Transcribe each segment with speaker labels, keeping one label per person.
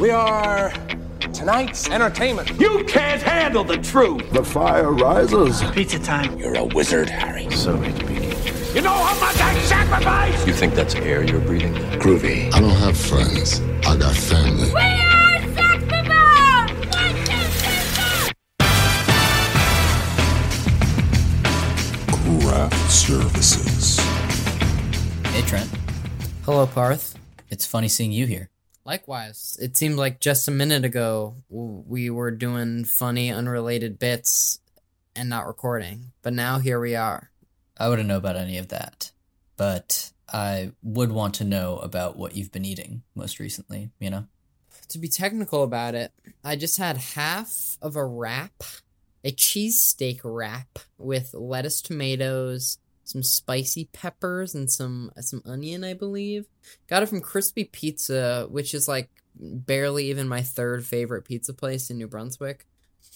Speaker 1: We are tonight's entertainment.
Speaker 2: You can't handle the truth.
Speaker 3: The fire rises.
Speaker 4: Pizza time.
Speaker 1: You're a wizard, Harry.
Speaker 5: So it begins.
Speaker 2: You know how much I sacrifice?
Speaker 5: You think that's air you're breathing?
Speaker 1: Groovy.
Speaker 3: I don't have friends. I got family.
Speaker 6: We are Sex One, two, three, four.
Speaker 3: Craft services.
Speaker 7: Hey Trent,
Speaker 8: Hello, Parth.
Speaker 7: it's funny seeing you here.
Speaker 8: Likewise, it seemed like just a minute ago we were doing funny, unrelated bits and not recording, but now here we are.
Speaker 7: I wouldn't know about any of that, but I would want to know about what you've been eating most recently, you know?
Speaker 8: To be technical about it, I just had half of a wrap, a cheesesteak wrap with lettuce, tomatoes, some spicy peppers, and some some onion, I believe. Got it from Crispy Pizza, which is like barely even my third favorite pizza place in New Brunswick.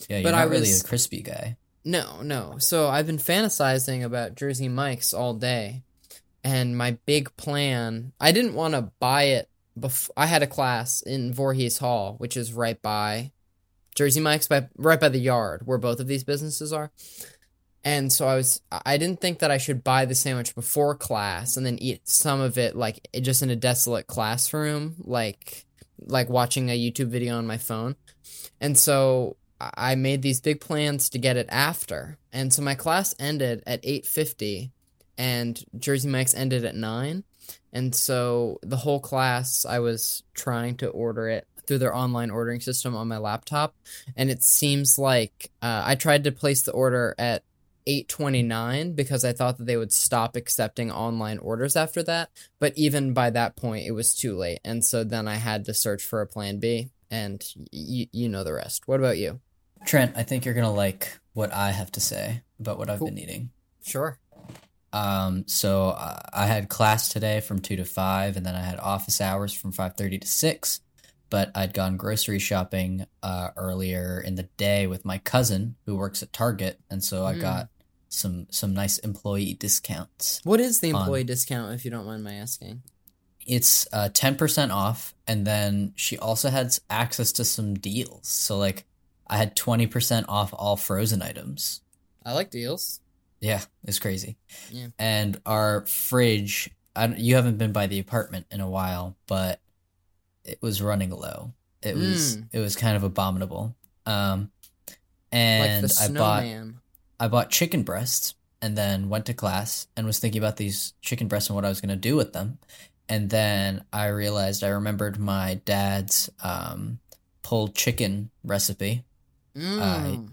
Speaker 7: Yeah, you're
Speaker 8: But
Speaker 7: not
Speaker 8: I
Speaker 7: really
Speaker 8: was-
Speaker 7: a crispy guy.
Speaker 8: No, no. So I've been fantasizing about Jersey Mike's all day. And my big plan, I didn't want to buy it before I had a class in Voorhees Hall, which is right by Jersey Mike's by right by the yard where both of these businesses are. And so I was I didn't think that I should buy the sandwich before class and then eat some of it like just in a desolate classroom like like watching a YouTube video on my phone. And so I made these big plans to get it after. And so my class ended at 8:50 and Jersey Mike's ended at 9. And so the whole class I was trying to order it through their online ordering system on my laptop and it seems like uh, I tried to place the order at 829 because I thought that they would stop accepting online orders after that, but even by that point it was too late. And so then I had to search for a plan B and y- you know the rest. What about you?
Speaker 7: Trent, I think you're gonna like what I have to say about what I've
Speaker 8: Cool.
Speaker 7: been eating.
Speaker 8: Sure.
Speaker 7: Um, so uh, I had class today from two to five, and then I had office hours from five thirty to six. But I'd gone grocery shopping uh, earlier in the day with my cousin who works at Target, and so I
Speaker 8: Mm.
Speaker 7: got some some nice employee discounts.
Speaker 8: What is the
Speaker 7: On-
Speaker 8: employee discount if you don't mind my asking?
Speaker 7: It's uh ten percent off, and then she also had access to some deals. So like, I had twenty percent off all frozen items.
Speaker 8: I like deals.
Speaker 7: Yeah, it's crazy.
Speaker 8: Yeah.
Speaker 7: And our fridge, I, you haven't been by the apartment in a while, but it was running low. It was
Speaker 8: Mm.
Speaker 7: it was kind of abominable. Um,
Speaker 8: Like
Speaker 7: and
Speaker 8: the
Speaker 7: I bought. I bought chicken breasts and then went to class and was thinking about these chicken breasts and what I was going to do with them. And then I realized I remembered my dad's um, pulled chicken recipe.
Speaker 8: Mm.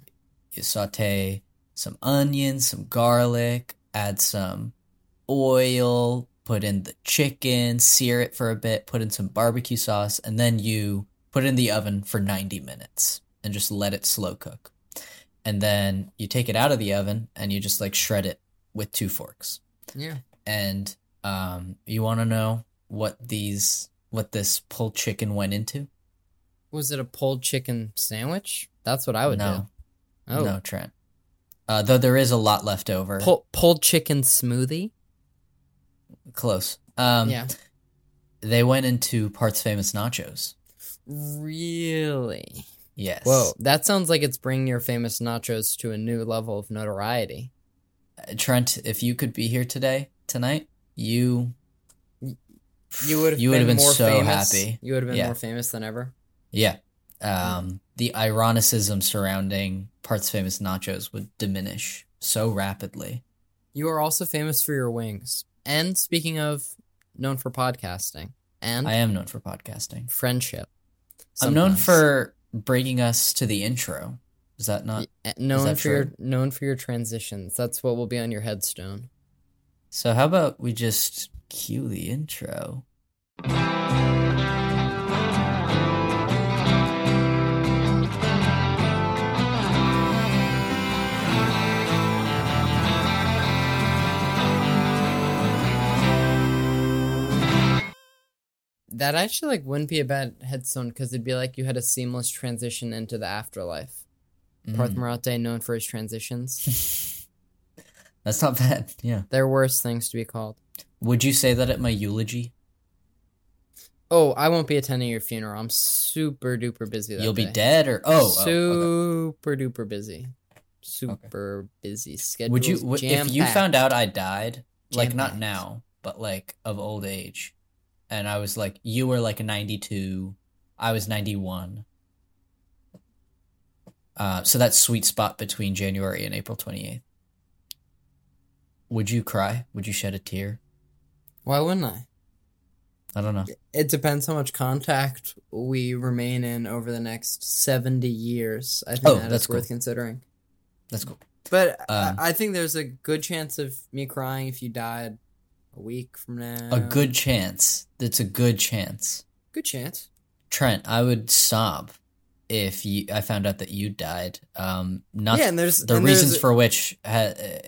Speaker 7: You saute some onions, some garlic, add some oil, put in the chicken, sear it for a bit, put in some barbecue sauce, and then you put it in the oven for 90 minutes and just let it slow cook. And then you take it out of the oven and you just like shred it with two forks.
Speaker 8: yeah.
Speaker 7: And um, you want to know what these what this pulled chicken went into?
Speaker 8: Was it a pulled chicken sandwich? That's what I would
Speaker 7: no,
Speaker 8: do. Oh,
Speaker 7: no, Trent. Uh, though there is a lot left over.
Speaker 8: Pull, pulled chicken smoothie.
Speaker 7: Close. Um,
Speaker 8: yeah.
Speaker 7: They went into Parth's Famous Nachos.
Speaker 8: Really?
Speaker 7: Yes.
Speaker 8: Whoa, that sounds like it's bringing your famous nachos to a new level of notoriety.
Speaker 7: Uh, Trent, if you could be here today, tonight, you
Speaker 8: You would have
Speaker 7: You would
Speaker 8: been
Speaker 7: have been
Speaker 8: more
Speaker 7: so
Speaker 8: famous.
Speaker 7: happy.
Speaker 8: You would have been
Speaker 7: Yeah.
Speaker 8: more famous than ever.
Speaker 7: Yeah. Um, the ironicism surrounding Parth's Famous Nachos would diminish so rapidly.
Speaker 8: You are also famous for your wings. And speaking of, known for podcasting and
Speaker 7: I am known for podcasting.
Speaker 8: friendship.
Speaker 7: I'm known for bringing us to the intro. Is that not?
Speaker 8: Y- known
Speaker 7: that
Speaker 8: for your known for your transitions. That's what will be on your headstone.
Speaker 7: So how about we just cue the intro?
Speaker 8: That actually like wouldn't be a bad headstone because it'd be like you had a seamless transition into the afterlife. Parth
Speaker 7: Mm.
Speaker 8: Marate, known for his transitions.
Speaker 7: That's not bad. Yeah.
Speaker 8: there are worse things to be called.
Speaker 7: Would you say that at my eulogy?
Speaker 8: Oh, I won't be attending your funeral. I'm super duper busy. That
Speaker 7: You'll be dead or oh, oh okay.
Speaker 8: super duper busy. Super busy schedule.
Speaker 7: Would you if you found out I died, like not now, but like of old age, and I was like you were like a 92, I was 91. Uh, so that sweet spot between January and April 28th. Would you cry? Would you shed a tear?
Speaker 8: Why wouldn't I?
Speaker 7: I don't know.
Speaker 8: It depends how much contact we remain in over the next 70 years. I think
Speaker 7: Oh,
Speaker 8: that is
Speaker 7: that's
Speaker 8: worth
Speaker 7: cool.
Speaker 8: considering.
Speaker 7: That's cool.
Speaker 8: But
Speaker 7: Um,
Speaker 8: I, I think there's a good chance of me crying if you died a week from now.
Speaker 7: A good chance. That's a good chance.
Speaker 8: good chance.
Speaker 7: Trent, I would sob if you I found out that you died. Um, not
Speaker 8: yeah, and there's
Speaker 7: the
Speaker 8: and
Speaker 7: reasons
Speaker 8: there's,
Speaker 7: for which ha- uh,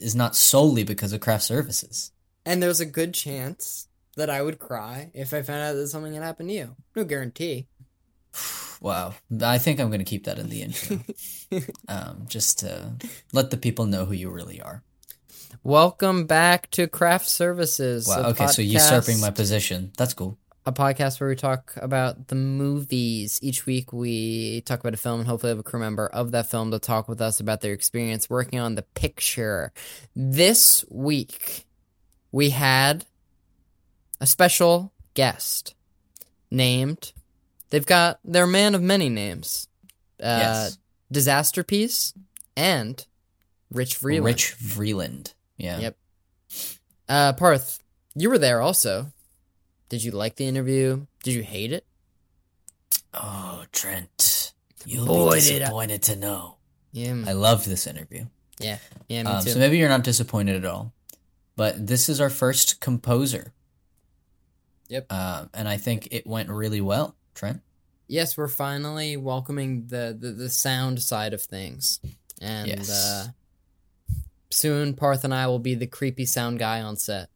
Speaker 7: is not solely because of craft services.
Speaker 8: and there's a good chance that I would cry if I found out that something had happened to you. No guarantee.
Speaker 7: Wow, I think I'm going to keep that in the intro, um, just to let the people know who you really are.
Speaker 8: Welcome back to Craft Services.
Speaker 7: Wow. Okay, so usurping my position. That's cool.
Speaker 8: a podcast where we talk about the movies. Each week we talk about a film and hopefully have a crew member of that film to talk with us about their experience working on the picture. This week we had a special guest named they've got their man of many names. Uh
Speaker 7: yes,
Speaker 8: Disasterpeace and Rich Vreeland.
Speaker 7: Rich Vreeland. Yeah.
Speaker 8: Yep. Uh Parth, you were there also. Did you like the interview? Did you hate it?
Speaker 7: Oh, Trent, you'll
Speaker 8: Boy,
Speaker 7: be disappointed to know.
Speaker 8: Yeah,
Speaker 7: I loved this interview.
Speaker 8: yeah, yeah, me
Speaker 7: Um,
Speaker 8: too.
Speaker 7: so maybe you're not disappointed at all, but this is our first composer.
Speaker 8: Yep.
Speaker 7: Um, and I think it went really well, Trent.
Speaker 8: yes, we're finally welcoming the, the the sound side of things, and
Speaker 7: Yes.
Speaker 8: uh, soon Parth and I will be the creepy sound guy on set.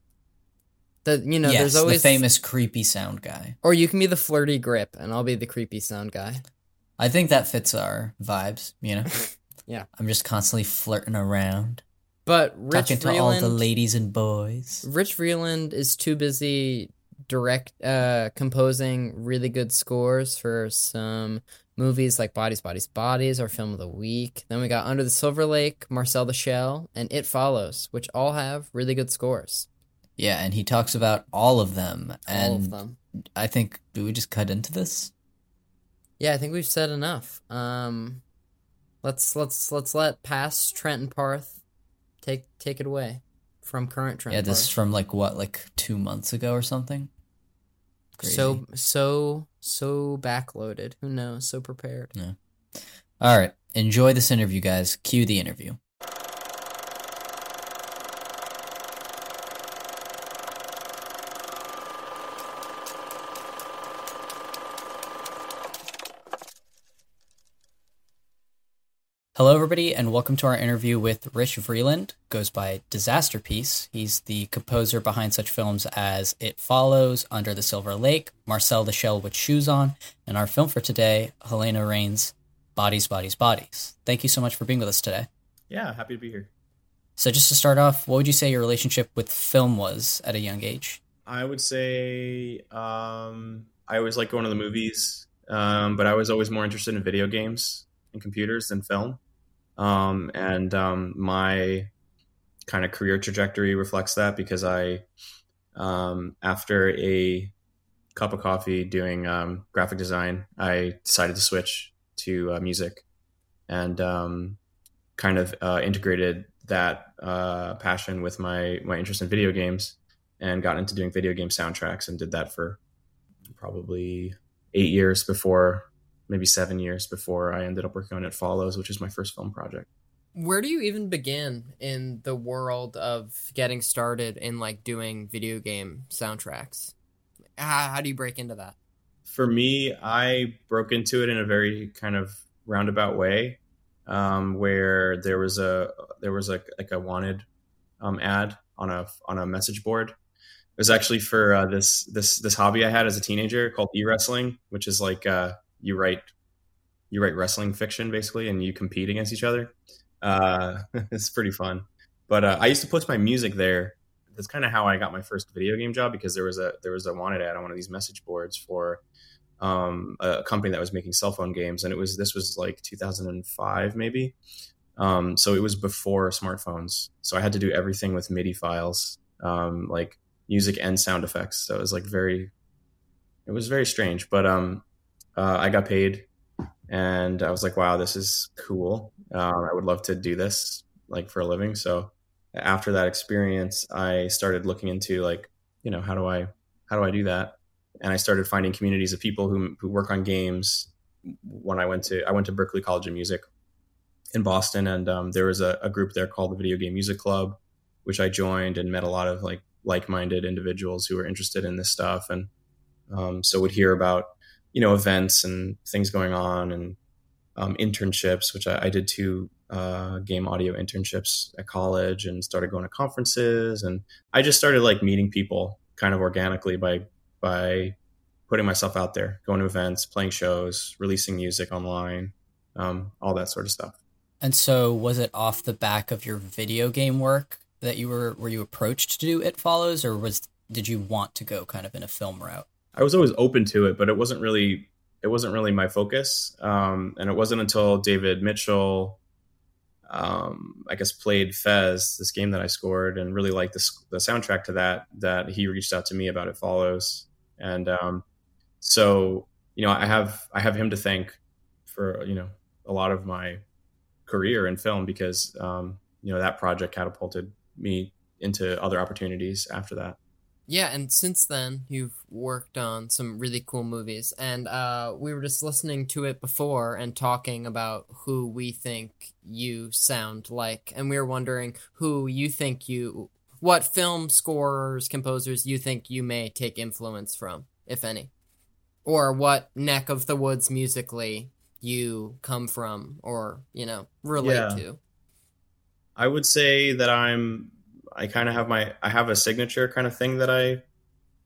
Speaker 8: The you know,
Speaker 7: yes,
Speaker 8: there's always
Speaker 7: the famous creepy sound guy.
Speaker 8: or you can be the flirty grip, and I'll be the creepy sound guy.
Speaker 7: I think that fits our vibes. You know.
Speaker 8: Yeah.
Speaker 7: I'm just constantly flirting around,
Speaker 8: But Rich
Speaker 7: talking to all the ladies and boys.
Speaker 8: Rich Vreeland is too busy direct uh composing really good scores for some movies like Bodies Bodies Bodies our film of the week. Then we got Under the Silver Lake, Marcel the Shell, and It Follows, which all have really good scores.
Speaker 7: Yeah, and he talks about all of them. And
Speaker 8: all of them.
Speaker 7: I think do we just cut into this?
Speaker 8: Yeah, I think we've said enough. Um let's let's let's let past Trent and Parth take take it away from current Trent.
Speaker 7: yeah, this is from like what, like two months ago or something. Crazy.
Speaker 8: so so so backloaded. Who knows? So prepared.
Speaker 7: All right. Enjoy this interview, guys. Cue the interview. Hello, everybody, and welcome to our interview with Rich Vreeland. Goes by Disasterpeace. He's the composer behind such films as It Follows, Under the Silver Lake, Marcel the Shell with Shoes On, and our film for today, Halina Reijn's Bodies, Bodies, Bodies. Thank you so much for being with us today.
Speaker 4: Yeah, happy to be here.
Speaker 7: So, just to start off, what would you say your relationship with film was at a young age?
Speaker 4: I would say um, I always like going to the movies, um, but I was always more interested in video games and computers than film. Um, and um, my kind of career trajectory reflects that because I, um, after a cup of coffee doing um, graphic design, I decided to switch to uh, music and um, kind of uh, integrated that uh, passion with my my interest in video games and got into doing video game soundtracks and did that for probably eight years before maybe seven years before I ended up working on It Follows, which is my first film project.
Speaker 8: Where do you even begin in the world of getting started in like doing video game soundtracks? How, how do you break into that?
Speaker 4: For me, I broke into it in a very kind of roundabout way, um, where there was a there was a like a wanted um, ad on a on a message board. It was actually for uh, this this this hobby I had as a teenager called e wrestling, which is like uh, you write you write wrestling fiction basically, and you compete against each other. Uh, it's pretty fun. But uh, I used to post my music there. that's kind of how I got my first video game job because there was a there was a wanted ad on one of these message boards for um, a company that was making cell phone games, and it was this was like 2005 maybe. Um, so it was before smartphones, so I had to do everything with MIDI files, um, like music and sound effects. So it was like very, it was very strange, but um, uh, I got paid, and I was like, wow, this is cool. Um, I would love to do this like for a living. So after that experience, I started looking into like, you know, how do I how do I do that? And I started finding communities of people who who work on games. When I went to I went to Berklee College of Music in Boston, and um, there was a, a group there called the Video Game Music Club, which I joined and met a lot of like like-minded individuals who were interested in this stuff, and um, so would hear about you know events and things going on and um, internships, which I, I did two uh, game audio internships at college and started going to conferences. And I just started like meeting people kind of organically by by putting myself out there, going to events, playing shows, releasing music online, um, all that sort of stuff.
Speaker 7: And so, was it off the back of your video game work that you were were you approached to do It Follows, or was did you want to go kind of in a film route?
Speaker 4: I was always open to it, but it wasn't really it wasn't really my focus. Um, and it wasn't until David Mitchell, um, I guess, played Fez, this game that I scored, and really liked the, the soundtrack to that, that he reached out to me about It Follows. And um, so, you know, I have I have him to thank for you know a lot of my career in film because um, you know that project catapulted me into other opportunities after that.
Speaker 8: Yeah, and since then you've worked on some really cool movies, and uh, we were just listening to it before and talking about who we think you sound like, and we were wondering who you think you, what film scorers, composers you think you may take influence from, if any, or what neck of the woods musically you come from, or you know relate yeah. to.
Speaker 4: I would say that I'm I kind of have my I have a signature kind of thing that I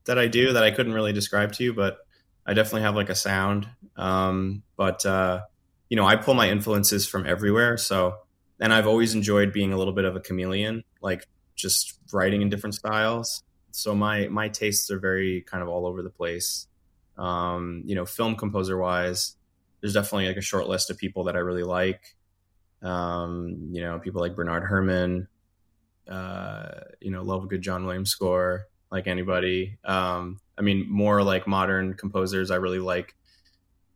Speaker 4: that I do that I couldn't really describe to you, but I definitely have like a sound. Um, but uh, you know, I pull my influences from everywhere. So, and I've always enjoyed being a little bit of a chameleon, like just writing in different styles. So my my tastes are very kind of all over the place. Um, you know, film composer wise, there's definitely like a short list of people that I really like. Um, you know, people like Bernard Herrmann, uh, you know, love a good John Williams score like anybody. Um, I mean, more like modern composers. I really like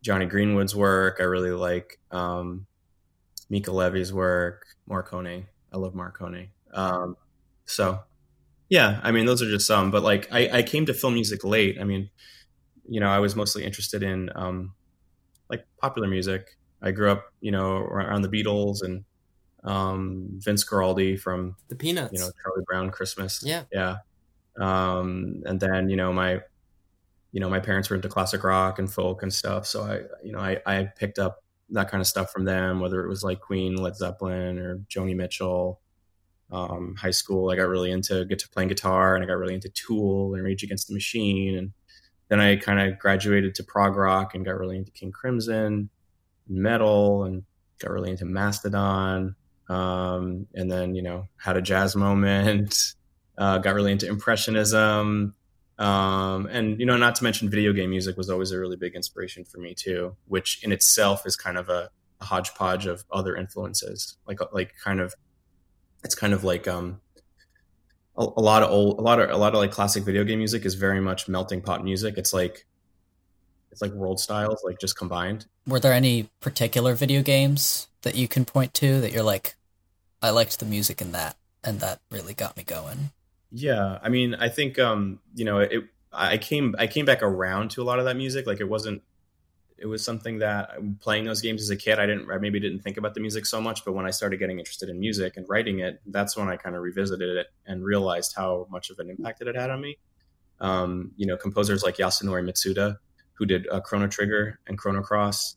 Speaker 4: Jonny Greenwood's work. I really like um, Mica Levi's work. Morricone. I love Morricone. Um, so, yeah, I mean, those are just some. But like, I, I, came to film music late. I mean, you know, I was mostly interested in um, like popular music. I grew up, you know, around the Beatles and um, Vince Guaraldi from
Speaker 8: the Peanuts,
Speaker 4: you know, Charlie Brown Christmas.
Speaker 8: Yeah.
Speaker 4: Yeah. Um, and then, you know, my, you know, my parents were into classic rock and folk and stuff. So I, you know, I, I picked up that kind of stuff from them, whether it was like Queen, Led Zeppelin or Joni Mitchell. Um, high school, I got really into get to playing guitar and I got really into Tool and Rage Against the Machine. And then I kind of graduated to prog rock and got really into King Crimson, metal, and got really into Mastodon um, and then you know had a jazz moment uh, got really into impressionism. Um, and you know not to mention video game music was always a really big inspiration for me too which in itself is kind of a, a hodgepodge of other influences. Like like kind of it's kind of like um a, a lot of old a lot of a lot of like classic video game music is very much melting pot music. It's like it's like world styles like just combined.
Speaker 7: Were there any particular video games that you can point to that you're like I liked the music in that, and that really got me going.
Speaker 4: Yeah, I mean, I think um, you know, it. I came I came back around to a lot of that music. Like it wasn't. It was something that playing those games as a kid, I didn't. I maybe didn't think about the music so much, but when I started getting interested in music and writing it, that's when I kind of revisited it and realized how much of an impact it had had on me. Um, you know, composers like Yasunori Mitsuda, who did uh, Chrono Trigger and Chrono Cross,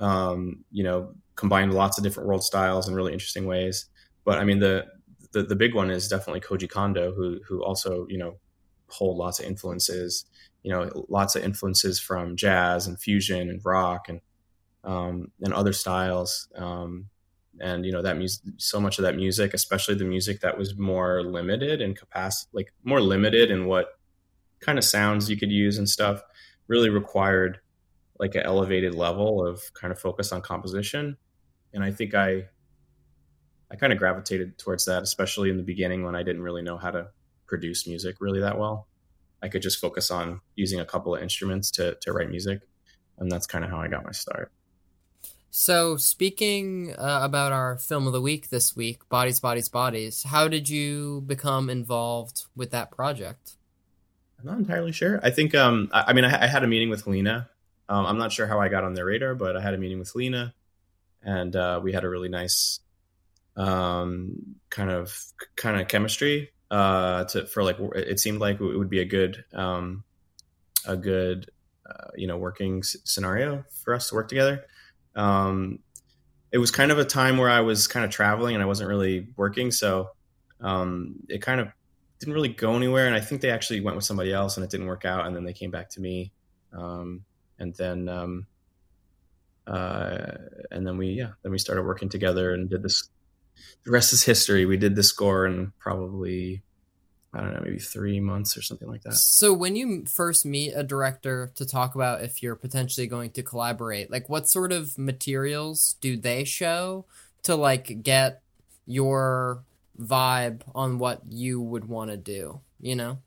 Speaker 4: um, you know, combined lots of different world styles in really interesting ways but I mean the, the the big one is definitely Koji Kondo, who who also you know hold lots of influences, you know, lots of influences from jazz and fusion and rock and um, and other styles. Um, and you know that music, so much of that music, especially the music that was more limited in capacity, like more limited in what kind of sounds you could use and stuff, really required like an elevated level of kind of focus on composition. And I think I I kind of gravitated towards that, especially in the beginning when I didn't really know how to produce music really that well. I could just focus on using a couple of instruments to to write music, and that's kind of how I got my start.
Speaker 8: So, speaking uh, about our film of the week this week, Bodies, Bodies, Bodies, how did you become involved with that project?
Speaker 4: I'm not entirely sure. I think, um, I, I mean, I, I, had a meeting with Lena. Um, I'm not sure how I got on their radar, but I had a meeting with Lena, and uh, we had a really nice um, kind of kind of chemistry. Uh, to for like, it seemed like it would be a good um, a good uh, you know working scenario for us to work together um, it was kind of a time where I was kind of traveling and I wasn't really working, so um, it kind of didn't really go anywhere. And I think they actually went with somebody else, and it didn't work out. And then they came back to me, um, and then um, uh, and then we yeah, then we started working together and did this. The rest is history. We did the score in probably I don't know, maybe three months or something like that.
Speaker 8: So when you first meet a director to talk about if you're potentially going to collaborate, like what sort of materials do they show to like get your vibe on what you would want to do, you know?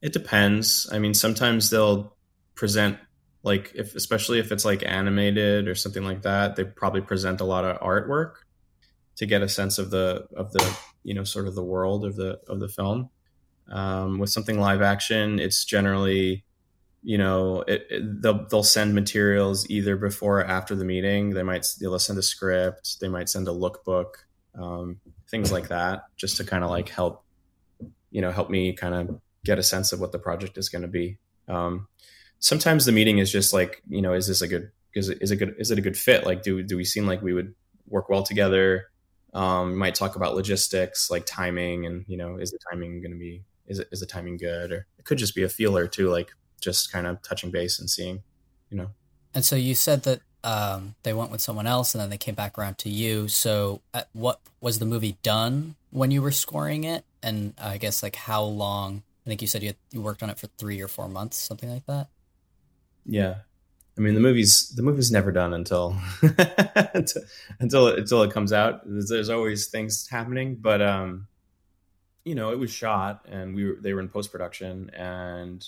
Speaker 4: It depends. I mean, sometimes they'll present like if especially if it's like animated or something like that, they probably present a lot of artwork to get a sense of the of the you know sort of the world of the of the film. Um, with something live action, it's generally you know it, it, they'll they'll send materials either before or after the meeting. They might they'll send a script, they might send a lookbook, um, things like that, just to kind of like help you know help me kind of get a sense of what the project is going to be. Um, sometimes the meeting is just like you know is this a good is it, is it good is it a good fit like do do we seem like we would work well together um, we might talk about logistics, like timing, and you know, is the timing going to be is it is the timing good, or it could just be a feeler too, like just kind of touching base and seeing, you know.
Speaker 7: And so you said that um, they went with someone else, and then they came back around to you. So, what was the movie done when you were scoring it? And I guess like how long? I think you said you had, you worked on it for three or four months, something like that.
Speaker 4: Yeah, I mean, the movie's the movie's never done until until until it comes out. There's, there's, always things happening, but um, you know, it was shot and we were they were in post production, and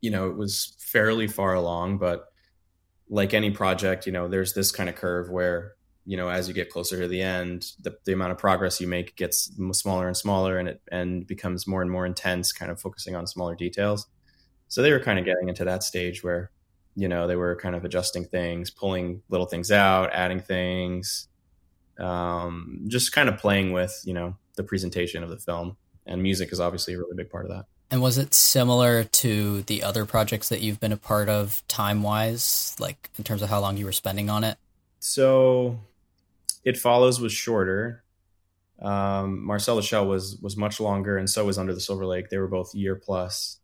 Speaker 4: you know, it was fairly far along. But like any project, you know, there's this kind of curve where you know, as you get closer to the end, the, the amount of progress you make gets smaller and smaller, and it and becomes more and more intense, kind of focusing on smaller details so they were kind of getting into that stage where, you know, they were kind of adjusting things, pulling little things out, adding things, um, just kind of playing with, you know, the presentation of the film. And music is obviously a really big part of that.
Speaker 7: And was it similar to the other projects that you've been a part of time wise, like in terms of how long you were spending on it?
Speaker 4: So It Follows was shorter. Um, Marcel Shell was was much longer, and so was Under the Silver Lake. They were both year plus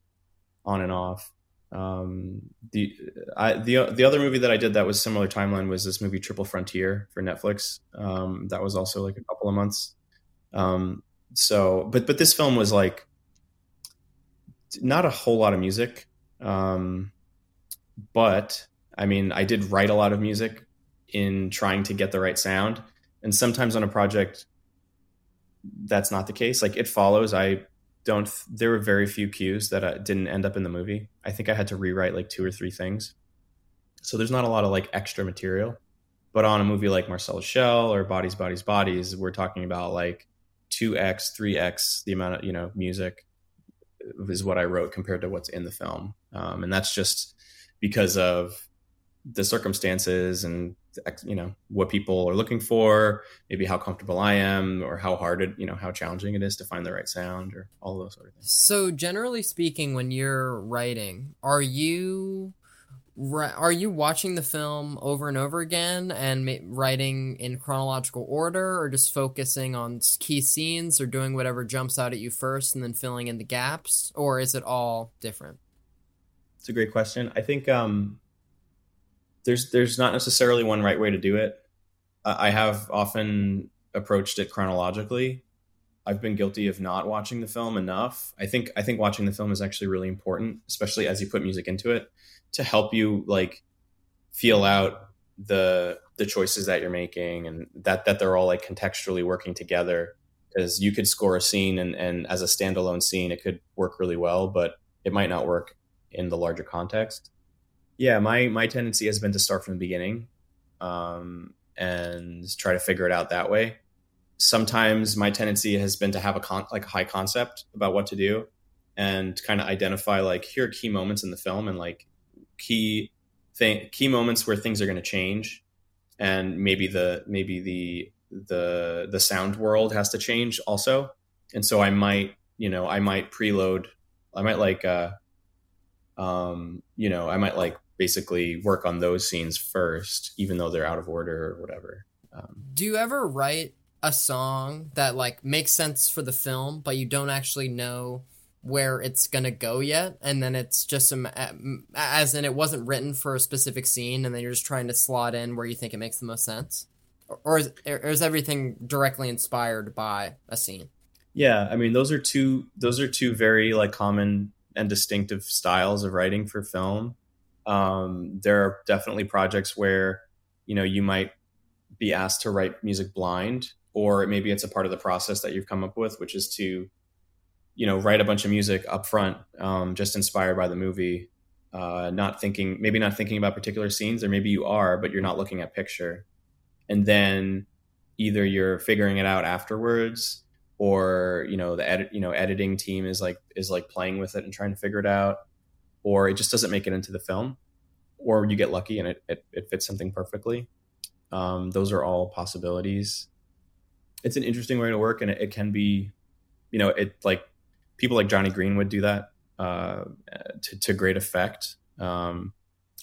Speaker 4: on and off. Um, the I, the the other movie that I did that was similar timeline was this movie Triple Frontier for Netflix. Um, that was also like a couple of months. Um, so, but but this film was like not a whole lot of music, um, but I mean, I did write a lot of music in trying to get the right sound, and sometimes on a project that's not the case. Like it follows, I don't there were very few cues that uh, didn't end up in the movie. I think i had to rewrite like two or three things. So there's not a lot of like extra material. But on a movie like marcel shell or bodies bodies bodies we're talking about like 2x 3x the amount of you know music is what i wrote compared to what's in the film. Um, and that's just because of the circumstances and you know what people are looking for maybe how comfortable i am or how hard it you know how challenging it is to find the right sound or all those sort of things.
Speaker 8: So generally speaking when you're writing are you are you watching the film over and over again and writing in chronological order or just focusing on key scenes or doing whatever jumps out at you first and then filling in the gaps? Or is it all different?
Speaker 4: It's a great question. I think um there's there's not necessarily one right way to do it. I have often approached it chronologically. I've been guilty of not watching the film enough. I think I think watching the film is actually really important, especially as you put music into it, to help you like feel out the the choices that you're making and that that they're all like contextually working together. Because you could score a scene and, and as a standalone scene, it could work really well, but it might not work in the larger context. Yeah, my my tendency has been to start from the beginning um, and try to figure it out that way. Sometimes my tendency has been to have a con- like a high concept about what to do and kind of identify like here are key moments in the film and like key thing key moments where things are going to change and maybe the maybe the the the sound world has to change also and so i might you know i might preload i might like uh um you know i might like basically work on those scenes first even though they're out of order or whatever. Um,
Speaker 8: Do you ever write a song that like makes sense for the film, but you don't actually know where it's gonna go yet, and then it's just some as in it wasn't written for a specific scene, and then you're just trying to slot in where you think it makes the most sense, or, or is, or is everything directly inspired by a scene?
Speaker 4: yeah i mean those are two those are two very like common and distinctive styles of writing for film um, there are definitely projects where you know you might be asked to write music blind or maybe it's a part of the process that you've come up with which is to you know write a bunch of music up front um, just inspired by the movie uh, not thinking maybe not thinking about particular scenes or maybe you are but you're not looking at picture. And then either you're figuring it out afterwards or you know the edit you know editing team is like is like playing with it and trying to figure it out or it just doesn't make it into the film or you get lucky and it, it, it fits something perfectly. Um, those are all possibilities. It's an interesting way to work and it, it can be you know it like people like jonny greenwood do that uh, to, to great effect. Um,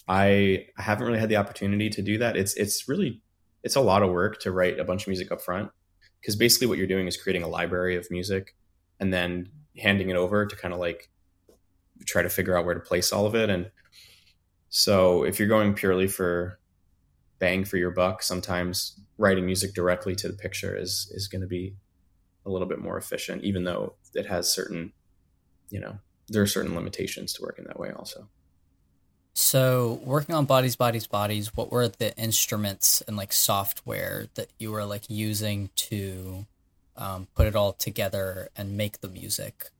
Speaker 4: i haven't really had the opportunity to do that. It's it's really it's a lot of work to write a bunch of music up front because basically what you're doing is creating a library of music and then handing it over to kind of like try to figure out where to place all of it and so if you're going purely for bang for your buck sometimes writing music directly to the picture is is going to be a little bit more efficient even though it has certain you know there are certain limitations to working that way also
Speaker 7: So, working on Bodies, Bodies, Bodies, what were the instruments and like software that you were like using to um, put it all together and make the music?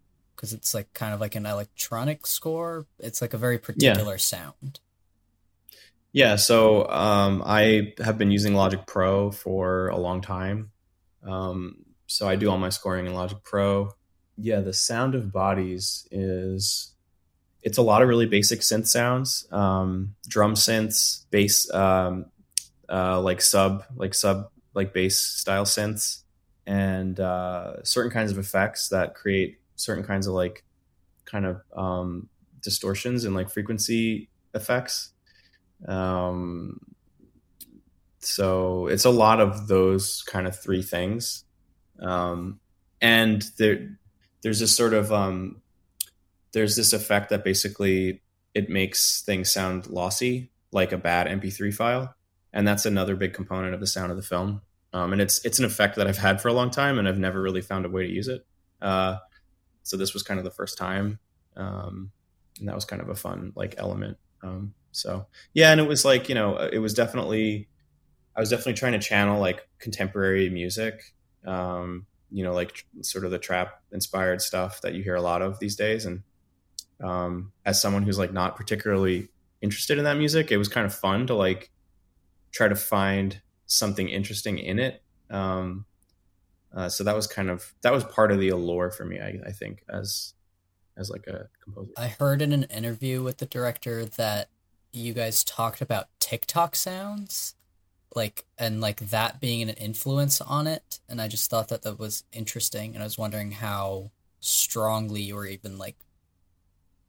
Speaker 7: Because it's like kind of like an electronic score. It's like a very particular sound.
Speaker 4: Yeah, so um, I have been using Logic Pro for a long time. Um, so I do all my scoring in Logic Pro. Yeah, the sound of bodies is it's a lot of really basic synth sounds, um, drum synths, bass, um, uh, like sub, like sub, like bass style synths, and uh, certain kinds of effects that create certain kinds of like kind of um, distortions and like frequency effects. Um, so it's a lot of those kind of three things. Um, and there, there's this sort of, um, there's this effect that basically it makes things sound lossy, like a bad MP3 file. And that's another big component of the sound of the film. Um, and it's, it's an effect that I've had for a long time and I've never really found a way to use it. Uh, so this was kind of the first time. Um, and that was kind of a fun like element. Um, so yeah, and it was like you know, it was definitely, I was definitely trying to channel like contemporary music, um, you know, like sort of the trap inspired stuff that you hear a lot of these days. And um, as someone who's like not particularly interested in that music, it was kind of fun to like try to find something interesting in it. Um, uh, so that was kind of that was part of the allure for me, I, I think, as as like a composer.
Speaker 7: I heard in an interview with the director that you guys talked about TikTok sounds, like and like that being an influence on it, and I just thought that that was interesting, and I was wondering how strongly you were even like,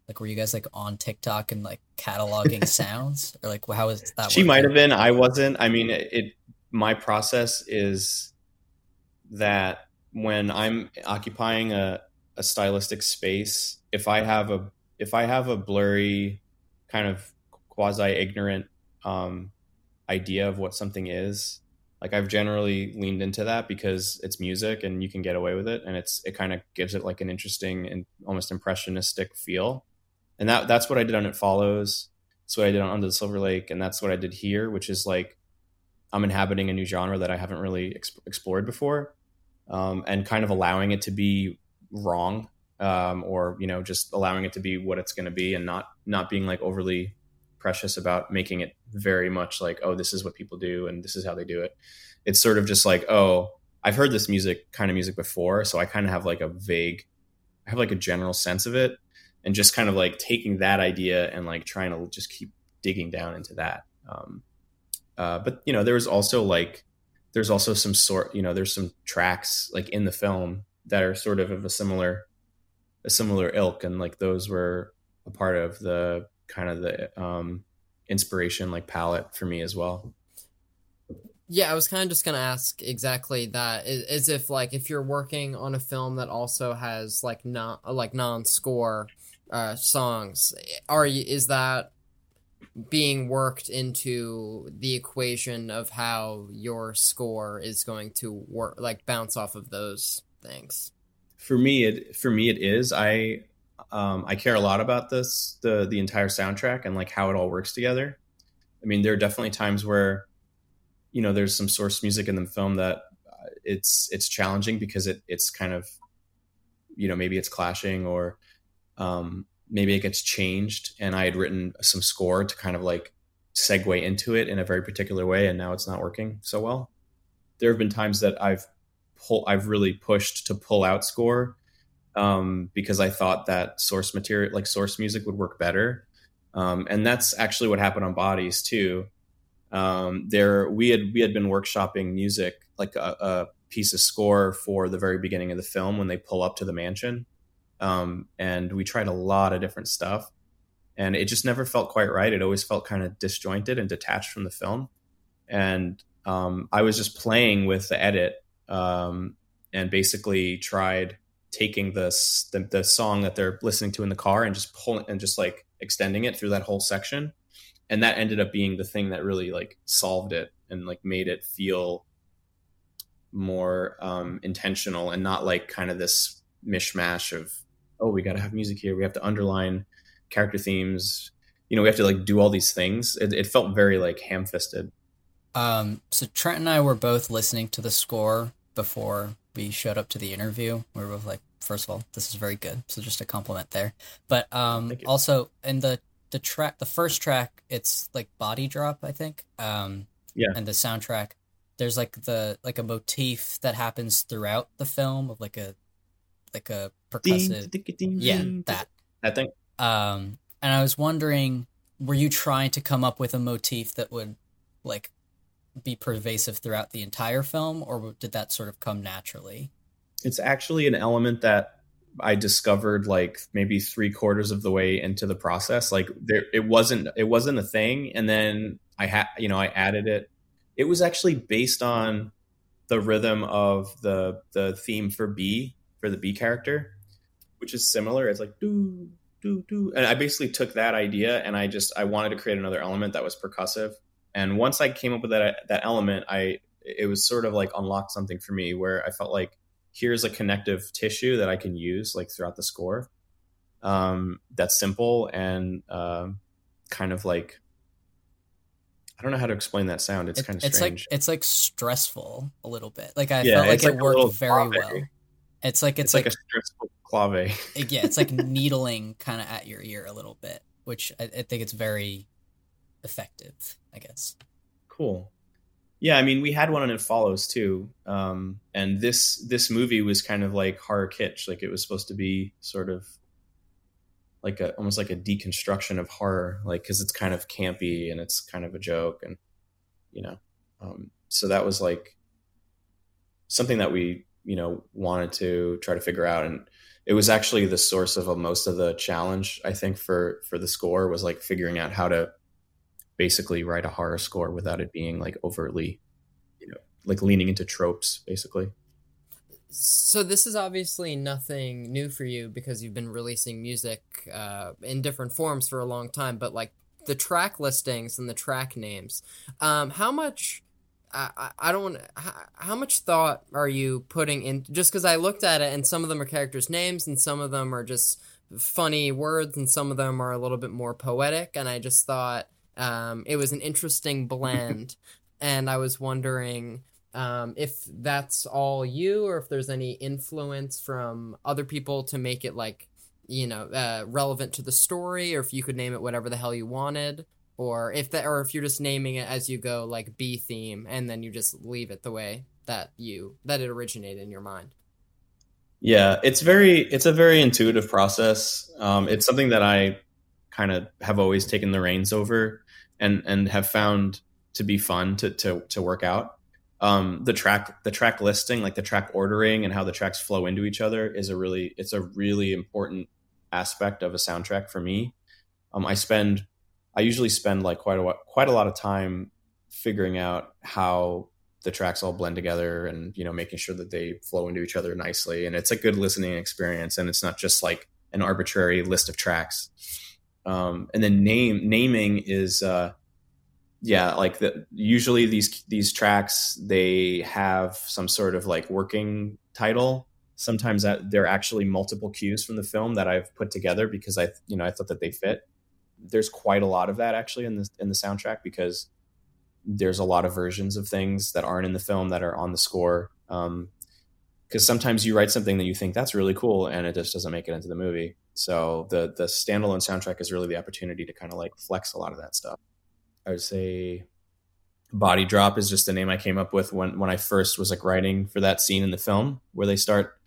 Speaker 7: like were you guys like on TikTok and like cataloging sounds, or like how is that?
Speaker 4: she might have been i wasn't i mean it, it my process is that when i'm occupying a, a stylistic space if i have a if i have a blurry kind of quasi ignorant um, idea of what something is Like I've generally leaned into that because it's music and you can get away with it, and it's it kind of gives it like an interesting and almost impressionistic feel. And that that's what I did on It Follows. That's what I did on Under the Silver Lake, and that's what I did here, which is like I'm inhabiting a new genre that I haven't really ex- explored before, um, and kind of allowing it to be wrong, um, or you know, just allowing it to be what it's going to be, and not not being like overly precious about making it very much like, oh, this is what people do and this is how they do it. It's sort of just like, oh, I've heard this music kind of music before, so I kind of have like a vague, I have like a general sense of it, and just kind of like taking that idea and like trying to just keep digging down into that. Um, uh, but you know, there was also like, there's also some sort, you know, there's some tracks like in the film that are sort of of a similar, a similar ilk, and like those were a part of the kind of the um, inspiration like palette for me as well.
Speaker 8: Yeah, I was kind of just gonna ask exactly that. As if like if you're working on a film that also has like non like non score uh, songs, are you is that being worked into the equation of how your score is going to work like bounce off of those things?
Speaker 4: For me, it for me it is. I um, I care a lot about this the the entire soundtrack and like how it all works together. I mean, there are definitely times where you know there's some source music in the film that uh, it's it's challenging because it it's kind of you know maybe it's clashing or um, maybe it gets changed and I had written some score to kind of like segue into it in a very particular way and now it's not working so well. There have been times that I've pull I've really pushed to pull out score um, because I thought that source material, like source music, would work better. Um, and that's actually what happened on Bodies too. Um, there, we had we had been workshopping music, like a, a, piece of score for the very beginning of the film when they pull up to the mansion, um, and we tried a lot of different stuff, and it just never felt quite right. It always felt kind of disjointed and detached from the film, and um, I was just playing with the edit um, and basically tried taking this the, the song that they're listening to in the car and just pulling and just like extending it through that whole section. And that ended up being the thing that really like solved it and like made it feel more um, intentional and not like kind of this mishmash of oh we got to have music here we have to underline character themes you know we have to like do all these things it, it felt very like ham-fisted
Speaker 7: um so trent and i were both listening to the score before we showed up to the interview. We were both like, first of all, this is very good. So just a compliment there. But um, also in the the track, the first track, it's like body drop, I think. Um,
Speaker 4: yeah.
Speaker 7: And the soundtrack, there's like the like a motif that happens throughout the film of like a like a percussive. Yeah, that
Speaker 4: I think.
Speaker 7: Um, and I was wondering, were you trying to come up with a motif that would like be pervasive throughout the entire film, or did that sort of come naturally?
Speaker 4: It's actually an element that I discovered like maybe three quarters of the way into the process. Like there, it wasn't it wasn't a thing, and then I had you know I added it. It was actually based on the rhythm of the the theme for Bee for the Bee character, which is similar. It's like do do do, and I basically took that idea and I just I wanted to create another element that was percussive and once I came up with that that element, I it was sort of like unlocked something for me where I felt like here's a connective tissue that I can use like throughout the score. Um, that's simple and uh, kind of like I don't know how to explain that sound. It's it, kind of
Speaker 7: it's
Speaker 4: strange.
Speaker 7: like it's like stressful a little bit. Like I yeah, felt like, like it worked very well. It's like it's,
Speaker 4: it's like, like, a stressful clave.
Speaker 7: yeah, it's like needling kind of at your ear a little bit, which I, I think it's very effective, I guess.
Speaker 4: Cool. Yeah, I mean, we had one on It Follows too, um, and this this movie was kind of like horror kitsch. Like it was supposed to be sort of like a almost like a deconstruction of horror, like because it's kind of campy and it's kind of a joke, and you know, um, so that was like something that we you know wanted to try to figure out, and it was actually the source of a, most of the challenge I think for for the score was like figuring out how to basically write a horror score without it being like overtly, you know, like leaning into tropes, basically.
Speaker 8: So this is obviously nothing new for you because you've been releasing music uh, in different forms for a long time. But like the track listings and the track names, um, how much I, I- don't want. How, how much thought are you putting in? Just because I looked at it, and some of them are characters' names, and some of them are just funny words, and some of them are a little bit more poetic. And I just thought um, it was an interesting blend, and I was wondering um, if that's all you, or if there's any influence from other people to make it like you know uh, relevant to the story, or if you could name it whatever the hell you wanted or if that or if you're just naming it as you go like b theme and then you just leave it the way that you that it originated in your mind
Speaker 4: Yeah, it's very it's a very intuitive process. Um, it's something that I kind of have always taken the reins over and and have found to be fun to to to work out. Um, the track the track listing, like the track ordering and how the tracks flow into each other, is a really it's a really important aspect of a soundtrack for me. Um, I spend I usually spend like quite a wa- quite a lot of time figuring out how the tracks all blend together and you know making sure that they flow into each other nicely. And it's a good listening experience and it's not just like an arbitrary list of tracks. Um, and then name naming is uh, yeah like the, usually these these tracks they have some sort of like working title. Sometimes that they're actually multiple cues from the film that I've put together because I you know I thought that they fit there's quite a lot of that actually in the in the soundtrack because there's a lot of versions of things that aren't in the film that are on the score. Um, because sometimes you write something that you think that's really cool and it just doesn't make it into the movie. So the the standalone soundtrack is really the opportunity to kind of like flex a lot of that stuff. I would say Body Drop is just the name I came up with when when I first was like writing for that scene in the film where they start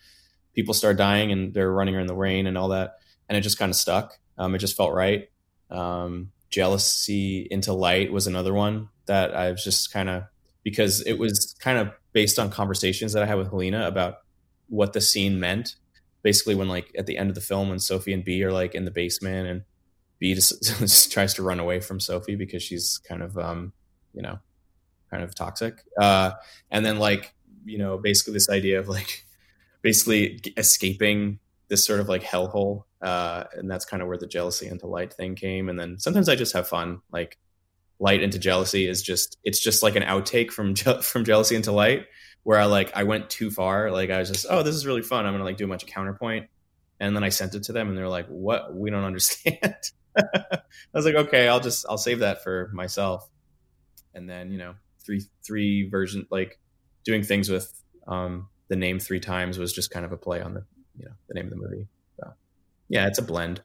Speaker 4: people start dying and they're running in the rain and all that and it just kind of stuck. Um, it just felt right. Um, Jealousy into Light was another one that I was just kind of because it was kind of based on conversations that I had with Halina about what the scene meant. Basically, when like at the end of the film, when Sophie and Bee are like in the basement and Bee just, just tries to run away from Sophie because she's kind of um, you know, kind of toxic. Uh, and then like you know, basically this idea of like basically escaping this sort of like hellhole uh, and that's kind of where the jealousy into light thing came. And then sometimes i just have fun. Like light into jealousy is just it's just like an outtake from Je- from jealousy into light where i like i went too far. Like i was just oh this is really fun. I'm gonna like do a bunch of counterpoint. And then i sent it to them and they're like what? We don't understand. I was like okay i'll just i'll save that for myself. And then you know three three version like doing things with um the name three times was just kind of a play on the you know the name of the movie so yeah it's a blend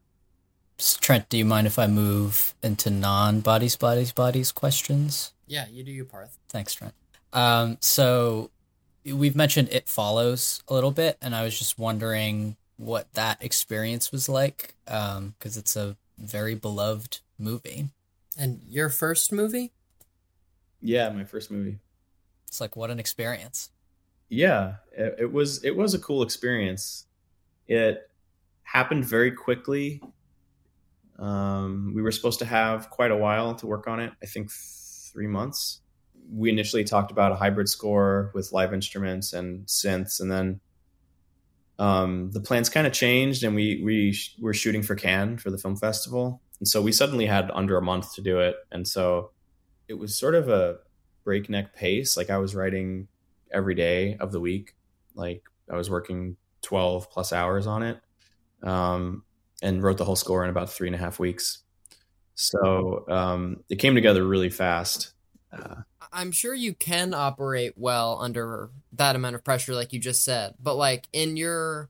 Speaker 7: Trent, do you mind if I move into non bodies, bodies, bodies questions?
Speaker 8: yeah you do your parth
Speaker 7: Thanks, Trent. Um, so we've mentioned It Follows a little bit, and I was just wondering what that experience was like, because it's a very beloved movie.
Speaker 8: and your first movie
Speaker 4: yeah my first movie
Speaker 7: It's like what an experience.
Speaker 4: yeah it, it was it was a cool experience it happened very quickly. Um, we were supposed to have quite a while to work on it i think three months. We initially talked about a hybrid score with live instruments and synths and then um, the plans kind of changed and we we sh- were shooting for cannes for the film festival. And so we suddenly had under a month to do it and so it was sort of a breakneck pace. Like i was writing every day of the week. Like I was working 12 plus hours on it um, and wrote the whole score in about three and a half weeks. So um, it came together really fast. Uh,
Speaker 8: i'm sure you can operate well under that amount of pressure like you just said but like in your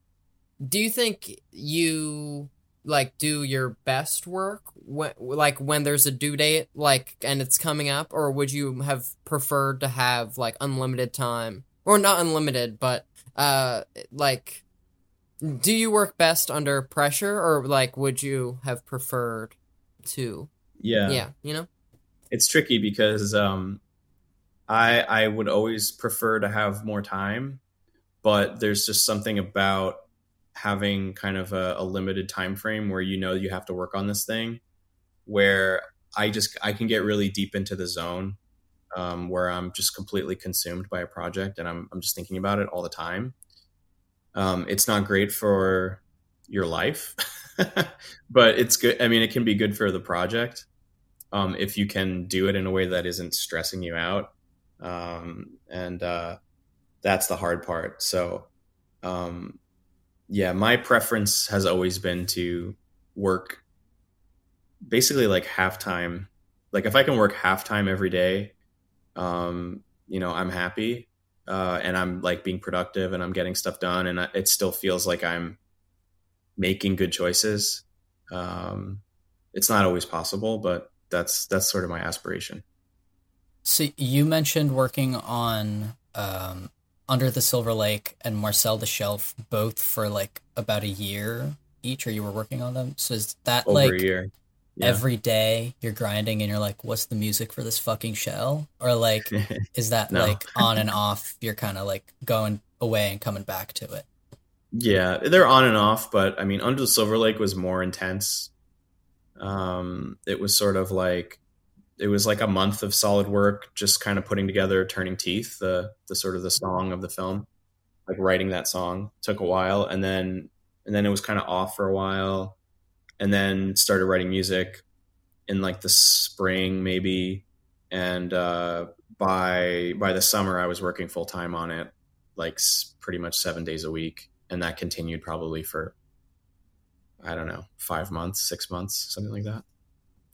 Speaker 8: do you think you like do your best work when like when there's a due date like and it's coming up or would you have preferred to have like unlimited time or not unlimited but uh like do you work best under pressure or like would you have preferred to?
Speaker 4: Yeah.
Speaker 8: yeah you know?
Speaker 4: It's tricky because um, I I would always prefer to have more time, but there's just something about having kind of a, a limited time frame where you know you have to work on this thing where i just i can get really deep into the zone um, where i'm just completely consumed by a project and i'm, I'm just thinking about it all the time um, it's not great for your life but it's good i mean it can be good for the project um, if you can do it in a way that isn't stressing you out um, and uh, that's the hard part. So, um, yeah, my preference has always been to work basically like half time. Like if I can work half time every day, um, you know, I'm happy, uh, and I'm like being productive and I'm getting stuff done, and it still feels like I'm making good choices. Um, it's not always possible, but that's that's sort of my aspiration.
Speaker 7: So you mentioned working on um, Under the Silver Lake and Marcel the Shell both for like about a year each, or you were working on them. So is that
Speaker 4: Over
Speaker 7: like
Speaker 4: a year. Yeah.
Speaker 7: every day you're grinding and you're like, what's the music for this fucking shell? Or like, is that
Speaker 4: No.
Speaker 7: like on and off? You're kind of like going away and coming back to it.
Speaker 4: Yeah, they're on and off, but I mean, Under the Silver Lake was more intense. Um, it was sort of like it was like a month of solid work, just kind of putting together "Turning Teeth," the the sort of the song of the film. Like writing that song took a while, and then and then it was kind of off for a while, and then started writing music in like the spring maybe, and uh, by by the summer I was working full time on it, like pretty much seven days a week and that continued probably for I don't know five months, six months, something like that.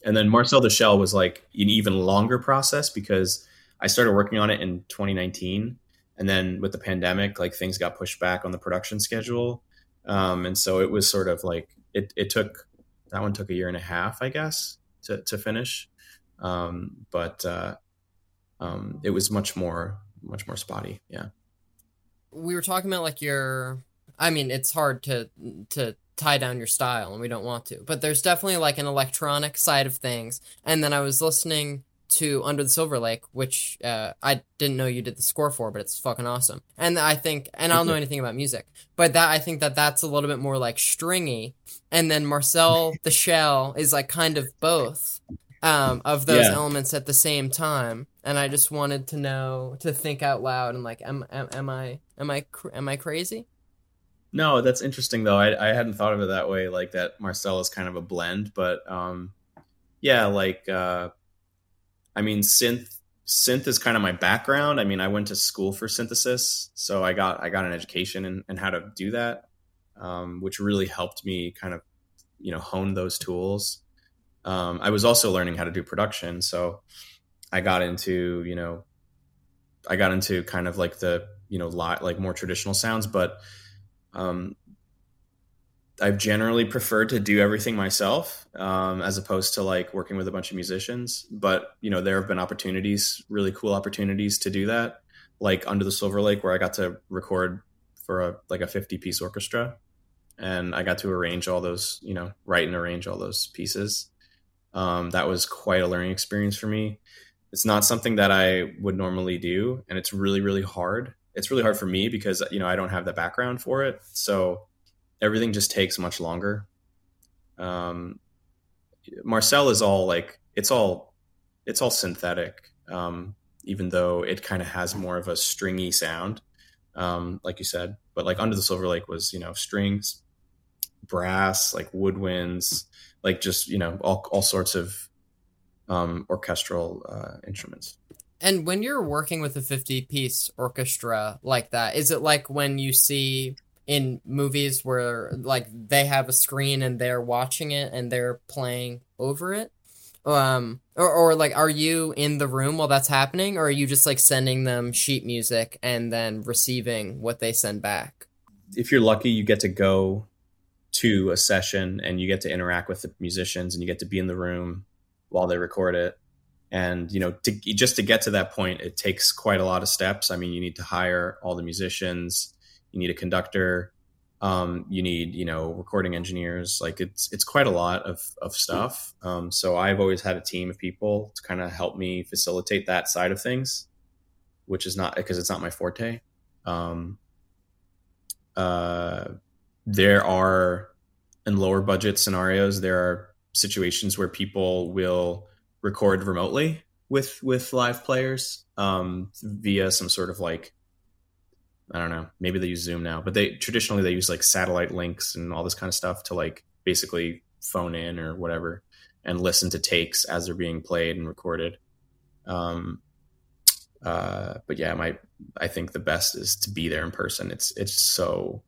Speaker 4: And then Marcel the Shell was like an even longer process because I started working on it in 2019, and then with the pandemic, like things got pushed back on the production schedule, um, and so it was sort of like it. It took that one took a year and a half, I guess, to to finish, um, but uh, um, it was much more much more spotty. Yeah.
Speaker 8: we were talking about like your I mean, it's hard to to tie down your style and we don't want to. But there's definitely like an electronic side of things. And then I was listening to Under the Silver Lake, which uh, I didn't know you did the score for, but it's fucking awesome. And I think, and I don't know anything about music, but that I think that that's a little bit more like stringy. And then Marcel the Shell is like kind of both um, of those
Speaker 4: Yeah.
Speaker 8: elements at the same time. And I just wanted to know to think out loud and like, am am, am I am I cr- am I crazy?
Speaker 4: No, that's interesting though. I, I hadn't thought of it that way. Like that Marcel is kind of a blend, but um, yeah, like uh, I mean, synth synth is kind of my background. I mean, I went to school for synthesis, so I got I got an education in, in how to do that, um, which really helped me kind of you know hone those tools. Um, I was also learning how to do production, so I got into you know I got into kind of like the you know li- like more traditional sounds, but um, I've generally preferred to do everything myself um, as opposed to like working with a bunch of musicians. But you know, there have been opportunities, really cool opportunities to do that, like Under the Silver Lake, where I got to record for a like a fifty piece orchestra, and I got to arrange all those, you know, write and arrange all those pieces. Um, that was quite a learning experience for me. It's not something that I would normally do, and it's really, really hard. It's really hard for me because you know I don't have the background for it, so everything just takes much longer. Um, Marcel is all like it's all it's all synthetic, um, even though it kind of has more of a stringy sound, um, like you said. But like Under the Silver Lake was you know strings, brass, like woodwinds, like just you know all all sorts of um, orchestral uh, instruments.
Speaker 8: And when you're working with a 50 piece orchestra like that, is it like when you see in movies where like they have a screen and they're watching it and they're playing over it? Um or, or like are you in the room while that's happening or are you just like sending them sheet music and then receiving what they send back?
Speaker 4: if you're lucky, you get to go to a session and you get to interact with the musicians and you get to be in the room while they record it. And you know, to, just to get to that point, it takes quite a lot of steps. I mean, you need to hire all the musicians, you need a conductor, um, you need you know recording engineers. Like it's it's quite a lot of of stuff. Um, so I've always had a team of people to kind of help me facilitate that side of things, which is not because it's not my forte. Um, uh, there are in lower budget scenarios there are situations where people will record remotely with with live players um, via some sort of like I don't know maybe they use Zoom now but they traditionally they use like satellite links and all this kind of stuff to like basically phone in or whatever and listen to takes as they're being played and recorded um, uh, but yeah, my I think the best is to be there in person. It's it's so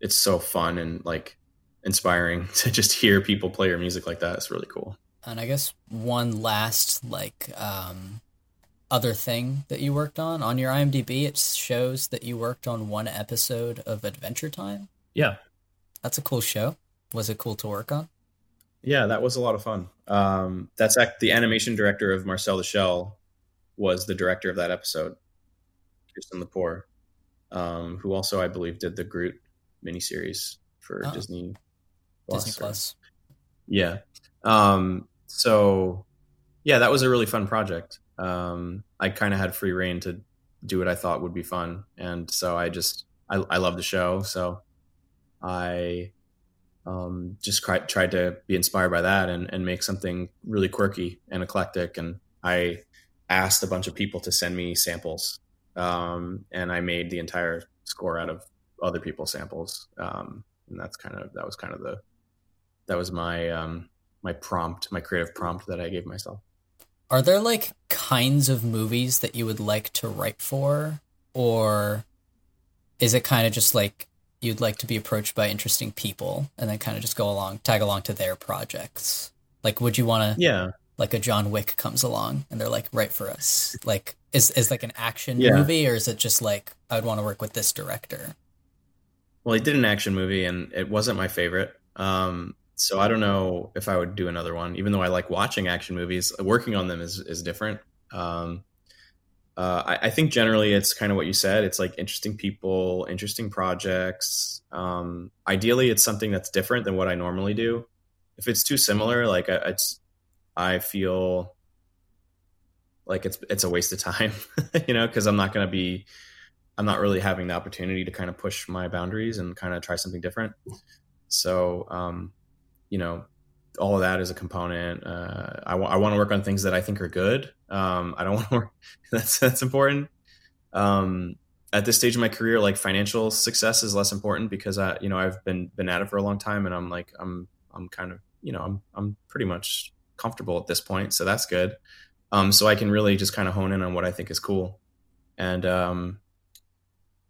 Speaker 4: it's so fun and like inspiring to just hear people play your music like that. It's really cool.
Speaker 7: And I guess one last like um, other thing that you worked on on your IMDb, it shows that you worked on one episode of Adventure Time.
Speaker 4: Yeah,
Speaker 7: That's a cool show. Was it cool to work on?
Speaker 4: yeah, that was a lot of fun. Um, that's act- the animation director of Marcel the Shell was the director of that episode, Kirsten Lepore, um, who also I believe did the Groot miniseries for
Speaker 7: Oh.
Speaker 4: Disney
Speaker 7: Disney
Speaker 4: or-
Speaker 7: Plus.
Speaker 4: Yeah. Um, so yeah, that was a really fun project. Um, I kind of had free reign to do what I thought would be fun. And so I just, I, I love the show. So I, um, just tried to be inspired by that and, and make something really quirky and eclectic. And I asked a bunch of people to send me samples. Um, and I made the entire score out of other people's samples. Um, and that's kind of, that was kind of the, that was my um my prompt my creative prompt that i gave myself
Speaker 7: Are there like kinds of movies that you would like to write for, or is it kind of just like you'd like to be approached by interesting people and then kind of just go along, tag along to their projects? Like, would you want to?
Speaker 4: yeah
Speaker 7: like a John Wick comes along and they're like, "Write for us." Like, is is like an action
Speaker 4: Yeah.
Speaker 7: movie, or is it just like I would want to work with this director?
Speaker 4: well he did an action movie and it wasn't my favorite um so i don't know if i would do another one even though i like watching action movies working on them is is different um uh, I, I think generally it's kind of what you said. It's like interesting people, interesting projects. Um, ideally, it's something that's different than what I normally do. If it's too similar, like I, it's, I feel like it's it's a waste of time, you know, because I'm not going to be, I'm not really having the opportunity to kind of push my boundaries and kind of try something different. So, um, you know, all of that is a component. Uh, I want to work on things that I think are good. Um, I don't want to work. That's that's important. Um, at this stage of my career, like financial success is less important because I, you know, I've been been at it for a long time, and I'm like, I'm I'm kind of, you know, I'm I'm pretty much comfortable at this point, so that's good. Um, so I can really just kind of hone in on what I think is cool, and um,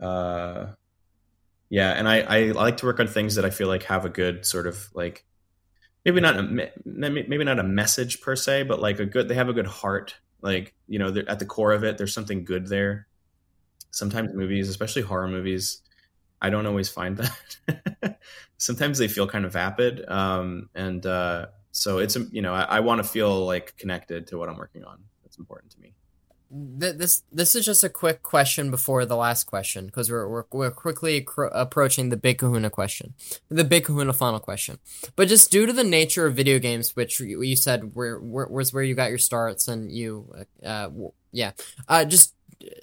Speaker 4: uh, yeah, and I I like to work on things that I feel like have a good sort of like maybe not a maybe not a message per se, but like a good they have a good heart. Like you know, at the core of it, there's something good there. Sometimes movies, especially horror movies, I don't always find that. Sometimes they feel kind of vapid, um, and uh, so it's you know I, I want to feel like connected to what I'm working on. That's important to me.
Speaker 8: Th- this this is just a quick question before the last question because we're, we're we're quickly approaching the big Kahuna question, the big Kahuna final question. But just due to the nature of video games, which you, you said where, where was where you got your starts, and you, uh, yeah, uh, just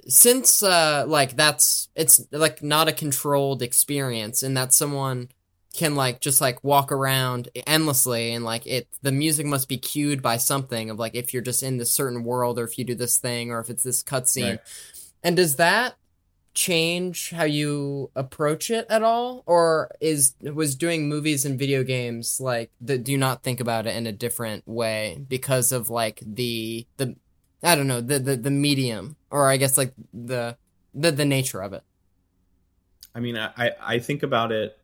Speaker 8: since uh like that's it's like not a controlled experience, and that someone can like just like walk around endlessly and like it the music must be cued by something of like if you're just in this certain world or if you do this thing or if it's this cutscene.
Speaker 4: Right.
Speaker 8: and does that change how you approach it at all? Or is was doing movies and video games like the, do not think about it in a different way because of like the the i don't know the the, the medium or i guess like the the, the nature of it?
Speaker 4: I mean, I- I think about it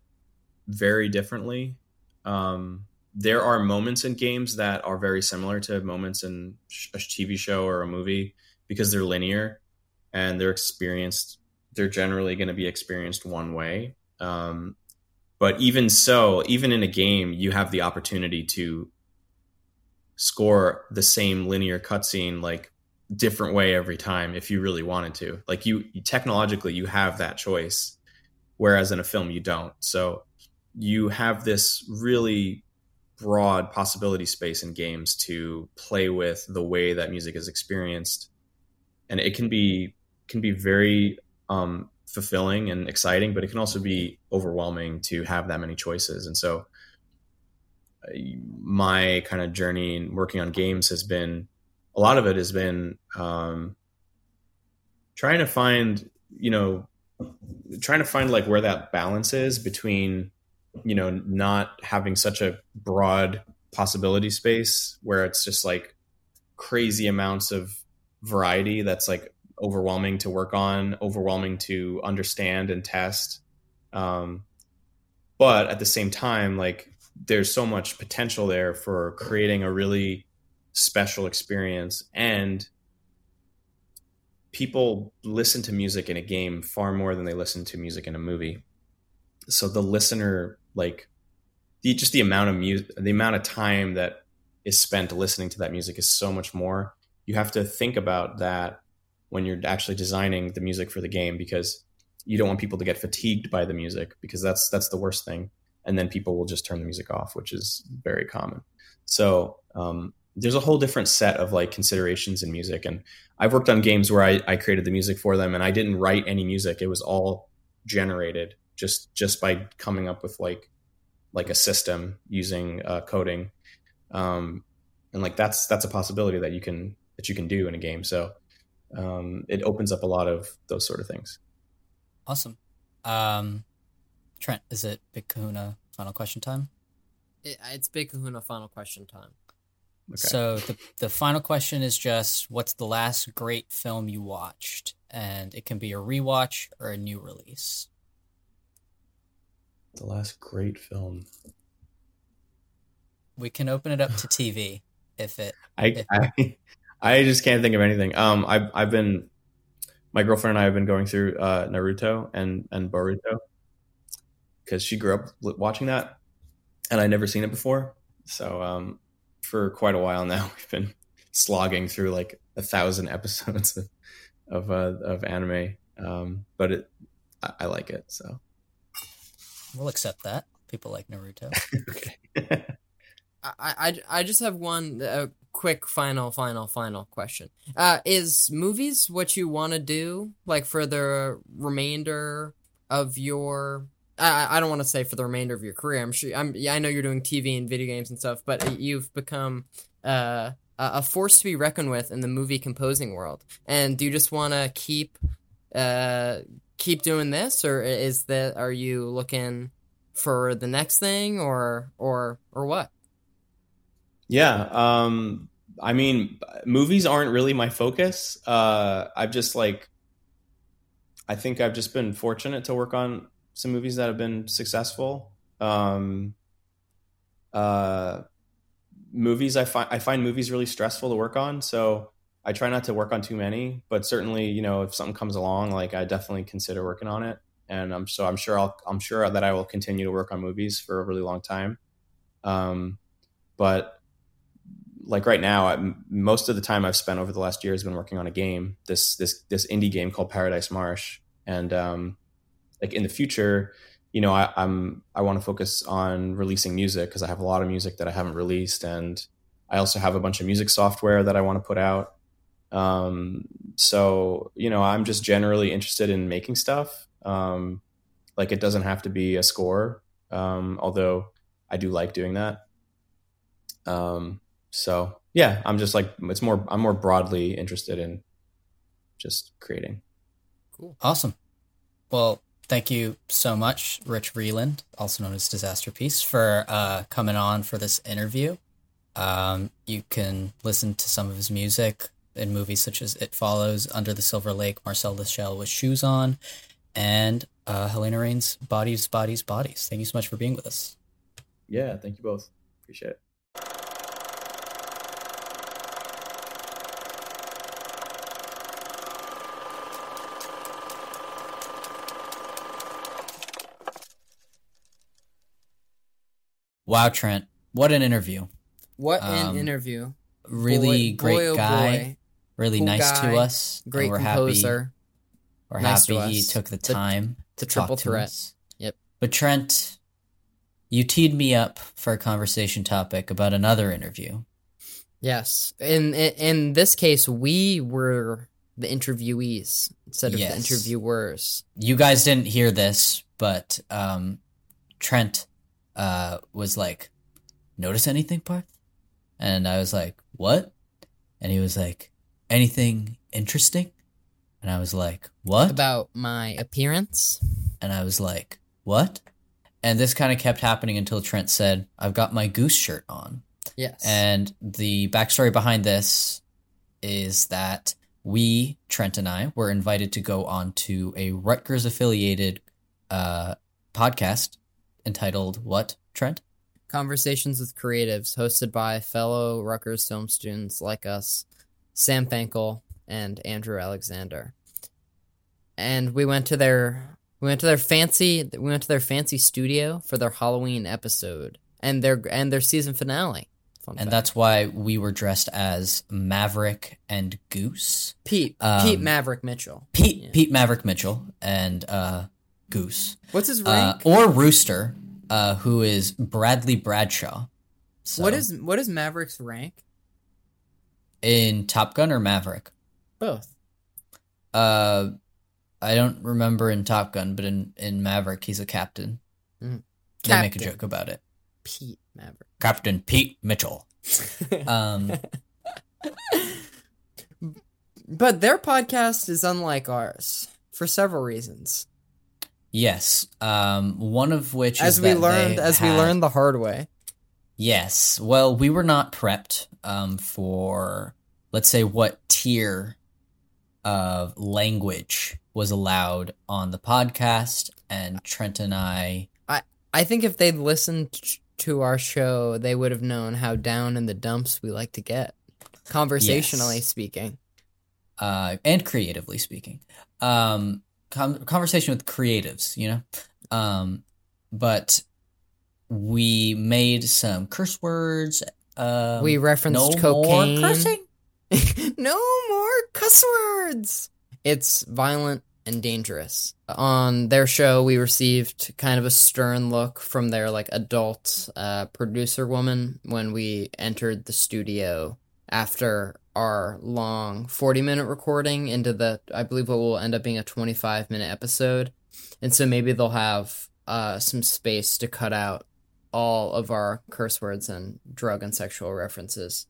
Speaker 4: very differently. Um, there are moments in games that are very similar to moments in a TV show or a movie because they're linear and they're experienced. They're generally going to be experienced one way. Um, but even so, even in a game, you have the opportunity to score the same linear cutscene like different way every time if you really wanted to. Like you, you technologically, you have that choice whereas in a film you don't. So you have this really broad possibility space in games to play with the way that music is experienced, and it can be can be very um, fulfilling and exciting, but it can also be overwhelming to have that many choices. And so uh, my kind of journey in working on games has been a lot of it has been um, trying to find you know trying to find like where that balance is between you know not having such a broad possibility space where it's just like crazy amounts of variety that's like overwhelming to work on, overwhelming to understand and test. Um, but at the same time, like there's so much potential there for creating a really special experience and people listen to music in a game far more than they listen to music in a movie so the listener like the just the amount of music the amount of time that is spent listening to that music is so much more. You have to think about that when you're actually designing the music for the game because you don't want people to get fatigued by the music because that's that's the worst thing. And then people will just turn the music off which is very common. So um, there's a whole different set of like considerations in music. And i've worked on games where I, I created the music for them and i didn't write any music. It was all generated just just by coming up with like like a system using uh, coding um, and like that's that's a possibility that you can that you can do in a game so um, it opens up a lot of those sort of things
Speaker 7: Awesome. Um, Trent, is it Big Kahuna final question time?
Speaker 8: It, it's Big Kahuna final question time.
Speaker 4: Okay.
Speaker 7: So the the final question is just what's the last great film you watched? And it can be a rewatch or a new release.
Speaker 4: The last great film
Speaker 7: We can open it up to TV if it
Speaker 4: I, I I just can't think of anything. Um, I've I've been my girlfriend and I have been going through uh, Naruto and and Boruto because she grew up watching that, and I'd never seen it before. So um, for quite a while now, we've been slogging through like a thousand episodes of of, uh, of anime. Um, but it, I, I like it. So
Speaker 7: we'll accept that. People like Naruto.
Speaker 4: okay.
Speaker 8: I, I, I just have one uh, quick final final final question. Uh, is movies what you want to do like for the remainder of your? I I don't want to say for the remainder of your career. I'm sure. I'm. Yeah, I know you're doing TV and video games and stuff, but you've become uh, a a force to be reckoned with in the movie composing world. And do you just want to keep uh keep doing this, or is that are you looking for the next thing, or or or what?
Speaker 4: Yeah. Um, I mean, movies aren't really my focus. Uh, I've just like, I think I've just been fortunate to work on some movies that have been successful. Um, uh, movies, I find I find movies really stressful to work on, so I try not to work on too many. But certainly, you know, if something comes along, like I definitely consider working on it. And I'm so I'm sure I'll I'm sure that I will continue to work on movies for a really long time. Um, but like right now, I, most of the time I've spent over the last year has been working on a game, this this this indie game called Paradise Marsh, and um, like in the future, you know, I, I'm I want to focus on releasing music because I have a lot of music that I haven't released, and I also have a bunch of music software that I want to put out. Um, so you know, I'm just generally interested in making stuff. Um, like it doesn't have to be a score, um, although I do like doing that. Um, so yeah, I'm just like it's more I'm more broadly interested in just creating. Cool.
Speaker 7: Awesome. Well, thank you so much, Rich Vreeland, also known as Disasterpeace, for uh, coming on for this interview. Um, you can listen to some of his music in movies such as It Follows, Under the Silver Lake, Marcel the Shell with Shoes On, and uh, Halina Reijn's Bodies, Bodies, Bodies. Thank you so much for being with us.
Speaker 4: Yeah, thank you both. Appreciate it.
Speaker 7: Wow, Trent, what an interview.
Speaker 8: What
Speaker 7: Um,
Speaker 8: an interview!
Speaker 7: Really
Speaker 8: Boy-
Speaker 7: great
Speaker 8: boy, oh
Speaker 7: guy,
Speaker 8: boy.
Speaker 7: Really
Speaker 8: Cool
Speaker 7: nice
Speaker 8: guy,
Speaker 7: to us.
Speaker 8: Great
Speaker 7: we're
Speaker 8: composer.
Speaker 7: Happy, we're
Speaker 8: Nice to
Speaker 7: happy he
Speaker 8: us.
Speaker 7: took the time
Speaker 8: the
Speaker 7: to talk
Speaker 8: triple
Speaker 7: to
Speaker 8: threat.
Speaker 7: us.
Speaker 8: Yep.
Speaker 7: But Trent, you teed me up for a conversation topic about another interview.
Speaker 8: Yes. In, in in this case, we were the interviewees instead of
Speaker 7: Yes.
Speaker 8: the interviewers.
Speaker 7: You guys didn't hear this, but um, Trent uh, was like, "Notice anything, Parth?" And I was like, "What?" And he was like, "Anything interesting?" And I was like, "What?"
Speaker 8: About my appearance.
Speaker 7: And I was like, what? And this kind of kept happening until Trent said, I've got my goose shirt on.
Speaker 8: Yes.
Speaker 7: And the backstory behind this is that we, Trent and I, were invited to go on to a Rutgers affiliated uh, podcast entitled What, Trent?
Speaker 8: Conversations with Creatives, hosted by fellow Rutgers film students like us, Sam Fankel and Andrew Alexander. And we went to their we went to their fancy we went to their fancy studio for their Halloween episode and their and their season finale. Fun
Speaker 7: And
Speaker 8: fact.
Speaker 7: that's why we were dressed as Maverick and Goose.
Speaker 8: Pete
Speaker 7: um,
Speaker 8: Pete Maverick Mitchell.
Speaker 7: Pete
Speaker 8: Yeah.
Speaker 7: Pete Maverick Mitchell and uh, Goose.
Speaker 8: What's his
Speaker 7: Uh,
Speaker 8: rank?
Speaker 7: or Rooster, uh, who is Bradley Bradshaw. So,
Speaker 8: what is what is Maverick's rank?
Speaker 7: In Top Gun or Maverick?
Speaker 8: Both.
Speaker 7: Uh, I don't remember in Top Gun, but in, in Maverick, he's a captain.
Speaker 8: Mhm.
Speaker 7: They make a joke about it.
Speaker 8: Pete Maverick.
Speaker 7: Captain Pete Mitchell. Um,
Speaker 8: But their podcast is unlike ours for several reasons.
Speaker 7: yes. Um, one of which
Speaker 8: As
Speaker 7: is
Speaker 8: we learned as we learned the hard way.
Speaker 7: Yes. Well, we were not prepped um, for, let's say, what tier of language was allowed on the podcast, and Trent and I.
Speaker 8: I I think if they'd listened to our show, they would have known how down in the dumps we like to get, conversationally
Speaker 7: Yes.
Speaker 8: speaking.
Speaker 7: uh, and creatively speaking. Um, com- conversation with creatives, you know. Um, but we made some curse words. Um,
Speaker 8: we referenced
Speaker 7: no
Speaker 8: cocaine.
Speaker 7: More cursing.
Speaker 8: no more cuss words. It's violent and dangerous. On their show, we received kind of a stern look from their like adult uh, producer woman when we entered the studio after our long 40 minute recording into the I believe what will end up being a 25 minute episode. And so maybe they'll have uh, some space to cut out all of our curse words and drug and sexual references.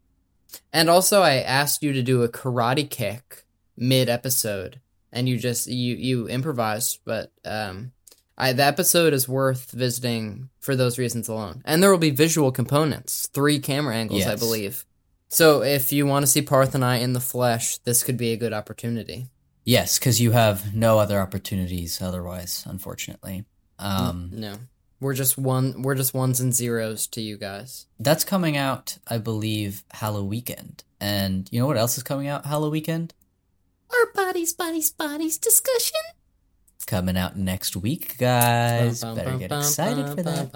Speaker 8: And also, I asked you to do a karate kick mid episode, and you just you you improvised. But um, I the episode is worth visiting for those reasons alone. And there will be visual components, three camera angles, I
Speaker 7: Yes.
Speaker 8: believe. So if you want to see Parth and I in the flesh, this could be a good opportunity.
Speaker 7: Yes, because you have no other opportunities otherwise, unfortunately. Um,
Speaker 8: No, we're just one. We're just ones and zeros to you guys.
Speaker 7: That's coming out, I believe, Halloween weekend. And you know what else is coming out Halloween weekend?
Speaker 8: Our bodies, bodies, bodies discussion.
Speaker 7: It's coming out next week, guys. Better get excited for that.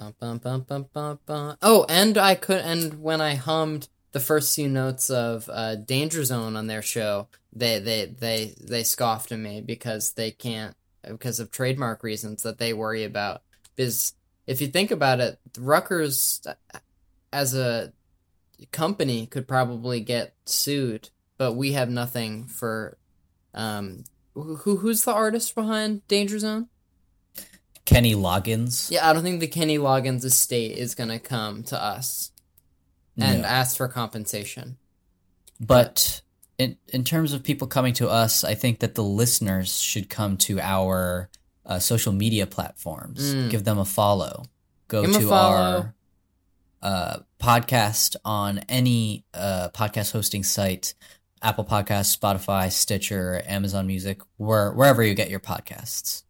Speaker 8: Oh, and I could, and when I hummed the first few notes of uh, Danger Zone on their show, they they they they scoffed at me because they can't because of trademark reasons that they worry about. Because if you think about it, Rutgers uh, as a company could probably get sued, but we have nothing for. Um, who who's the artist behind Danger Zone?
Speaker 7: Kenny Loggins.
Speaker 8: Yeah, I don't think the Kenny Loggins estate is gonna come to us and
Speaker 7: No.
Speaker 8: ask for compensation.
Speaker 7: But in in terms of people coming to us, I think that the listeners should come to our uh, social media platforms.
Speaker 8: Mm.
Speaker 7: Give them a follow. Go
Speaker 8: Give
Speaker 7: to
Speaker 8: follow.
Speaker 7: our uh, podcast on any uh, podcast hosting site. Apple Podcasts, Spotify, Stitcher, Amazon Music, where, wherever you get your podcasts.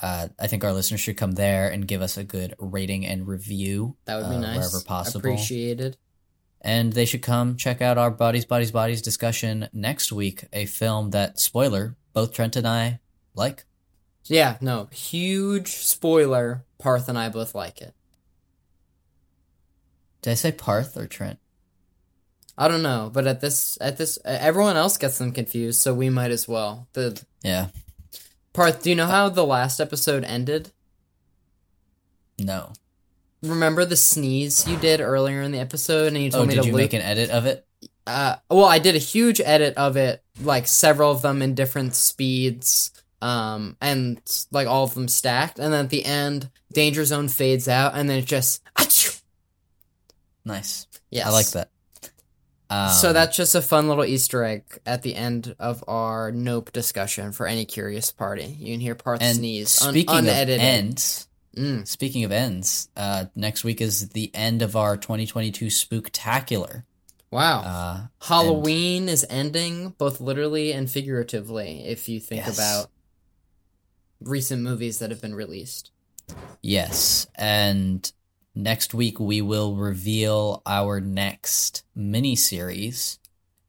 Speaker 7: Uh, I think our listeners should come there and give us a good rating and review.
Speaker 8: That would be
Speaker 7: uh,
Speaker 8: nice.
Speaker 7: Wherever possible.
Speaker 8: Appreciated.
Speaker 7: And they should come check out our Bodies, Bodies, Bodies discussion next week, a film that, spoiler, both Trent and I like.
Speaker 8: Yeah, no, huge spoiler. Parth and I both like it.
Speaker 7: Did I say Parth or Trent?
Speaker 8: I don't know, but at this, at this, everyone else gets them confused, so we might as well. The
Speaker 7: Yeah.
Speaker 8: Parth, do you know how the last episode ended?
Speaker 7: No.
Speaker 8: Remember the sneeze you did earlier in the episode, and you
Speaker 7: Oh,
Speaker 8: told me
Speaker 7: did
Speaker 8: to
Speaker 7: you make an edit of it?
Speaker 8: uh well i did a huge edit of it like several of them in different speeds um and like all of them stacked and then at the end danger zone fades out and then it just achoo!
Speaker 7: Nice.
Speaker 8: yes
Speaker 7: I like that. Um,
Speaker 8: so that's just a fun little easter egg at the end of our nope discussion for any curious party you can hear parts
Speaker 7: and
Speaker 8: sneeze un-
Speaker 7: speaking of
Speaker 8: unedited
Speaker 7: ends,
Speaker 8: Mm.
Speaker 7: speaking of ends, uh, next week is the end of our 2022 Spooktacular.
Speaker 8: Wow.
Speaker 7: Uh,
Speaker 8: Halloween is ending both literally and figuratively if you think
Speaker 7: Yes.
Speaker 8: about recent movies that have been released.
Speaker 7: Yes, and next week we will reveal our next mini series.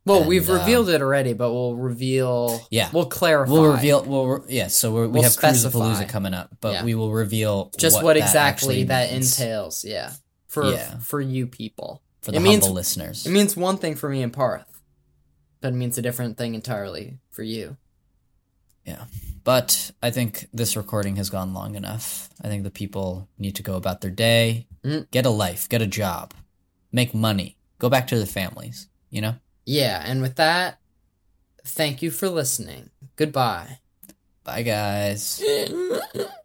Speaker 8: Well,
Speaker 7: And,
Speaker 8: we've
Speaker 7: um,
Speaker 8: revealed it already, but we'll reveal.
Speaker 7: Yeah.
Speaker 8: we'll clarify.
Speaker 7: We'll reveal. We'll re- yeah. So we're, we
Speaker 8: We'll
Speaker 7: have. Cruisapalooza coming up, but
Speaker 8: Yeah.
Speaker 7: we will reveal
Speaker 8: just what,
Speaker 7: that
Speaker 8: exactly that
Speaker 7: means
Speaker 8: entails. Yeah, for
Speaker 7: Yeah.
Speaker 8: for you people.
Speaker 7: for the
Speaker 8: it means
Speaker 7: humble listeners.
Speaker 8: it means one thing for me and Parth, but it means a different thing entirely for you.
Speaker 7: Yeah. But I think this recording has gone long enough. I think the people need to go about their day,
Speaker 8: Mm.
Speaker 7: get a life, get a job, make money, go back to their families, you know?
Speaker 8: Yeah, and with that, thank you for listening. Goodbye.
Speaker 7: Bye, guys.